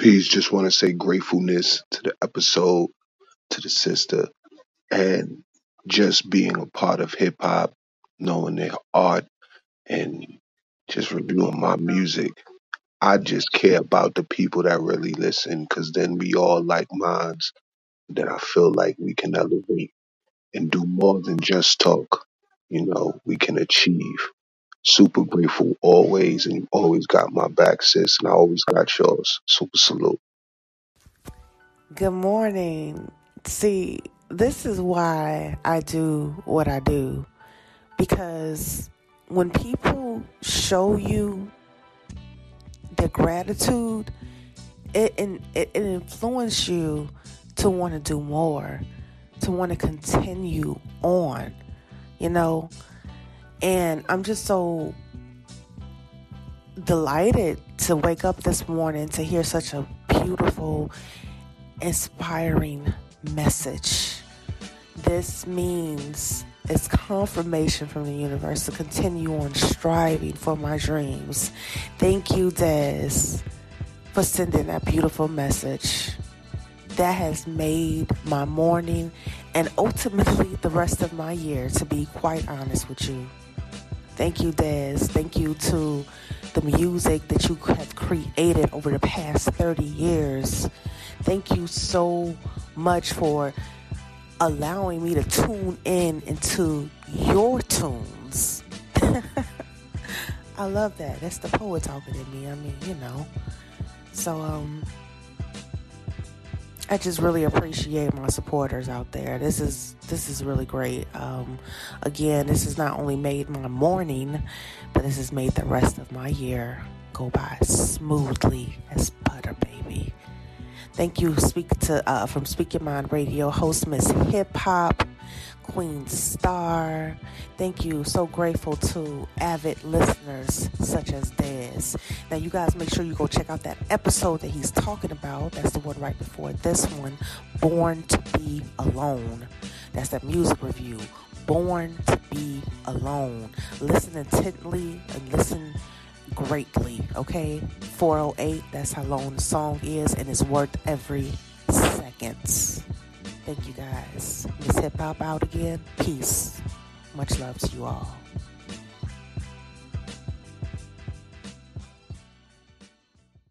Peace. Just want to say gratefulness to the episode, to the sister, and just being a part of hip hop, knowing their art, and just reviewing my music. I just care about the people that really listen, because then we all like minds. Then I feel like we can elevate and do more than just talk. You know, we can achieve. Super grateful always, and you always got my back, sis, and I always got yours. Super salute. Good morning. See, this is why I do what I do. Because when people show you their gratitude, it, it, it influences you to want to do more, to want to continue on, you know? And I'm just so delighted to wake up this morning to hear such a beautiful inspiring message. This means it's confirmation from the universe to continue on striving for my dreams. Thank you, Des, for sending that beautiful message. That has made my morning and ultimately the rest of my year, to be quite honest with you. Thank you, Des. Thank you to the music that you have created over the past 30 years Thank you so much for allowing me to tune in into your tunes. I love that. That's the poet talking to me. I mean, you know. So um I just really appreciate my supporters out there. This is this is really great. Um, again, this has not only made my morning, but this has made the rest of my year go by smoothly as butter, baby. Thank you, speak to uh, from Speak Your Mind Radio, host Miss Hip Hop, Queen Star. Thank you. So grateful to avid listeners such as Dez. Now, you guys make sure you go check out that episode that he's talking about. That's the one right before this one, Born to Be Alone. That's that music review. Born to Be Alone. Listen intently and listen greatly, okay? 408, that's how long the song is, and it's worth every seconds. Thank you guys. Miss Hip Hop out again. Peace. Much love to you all.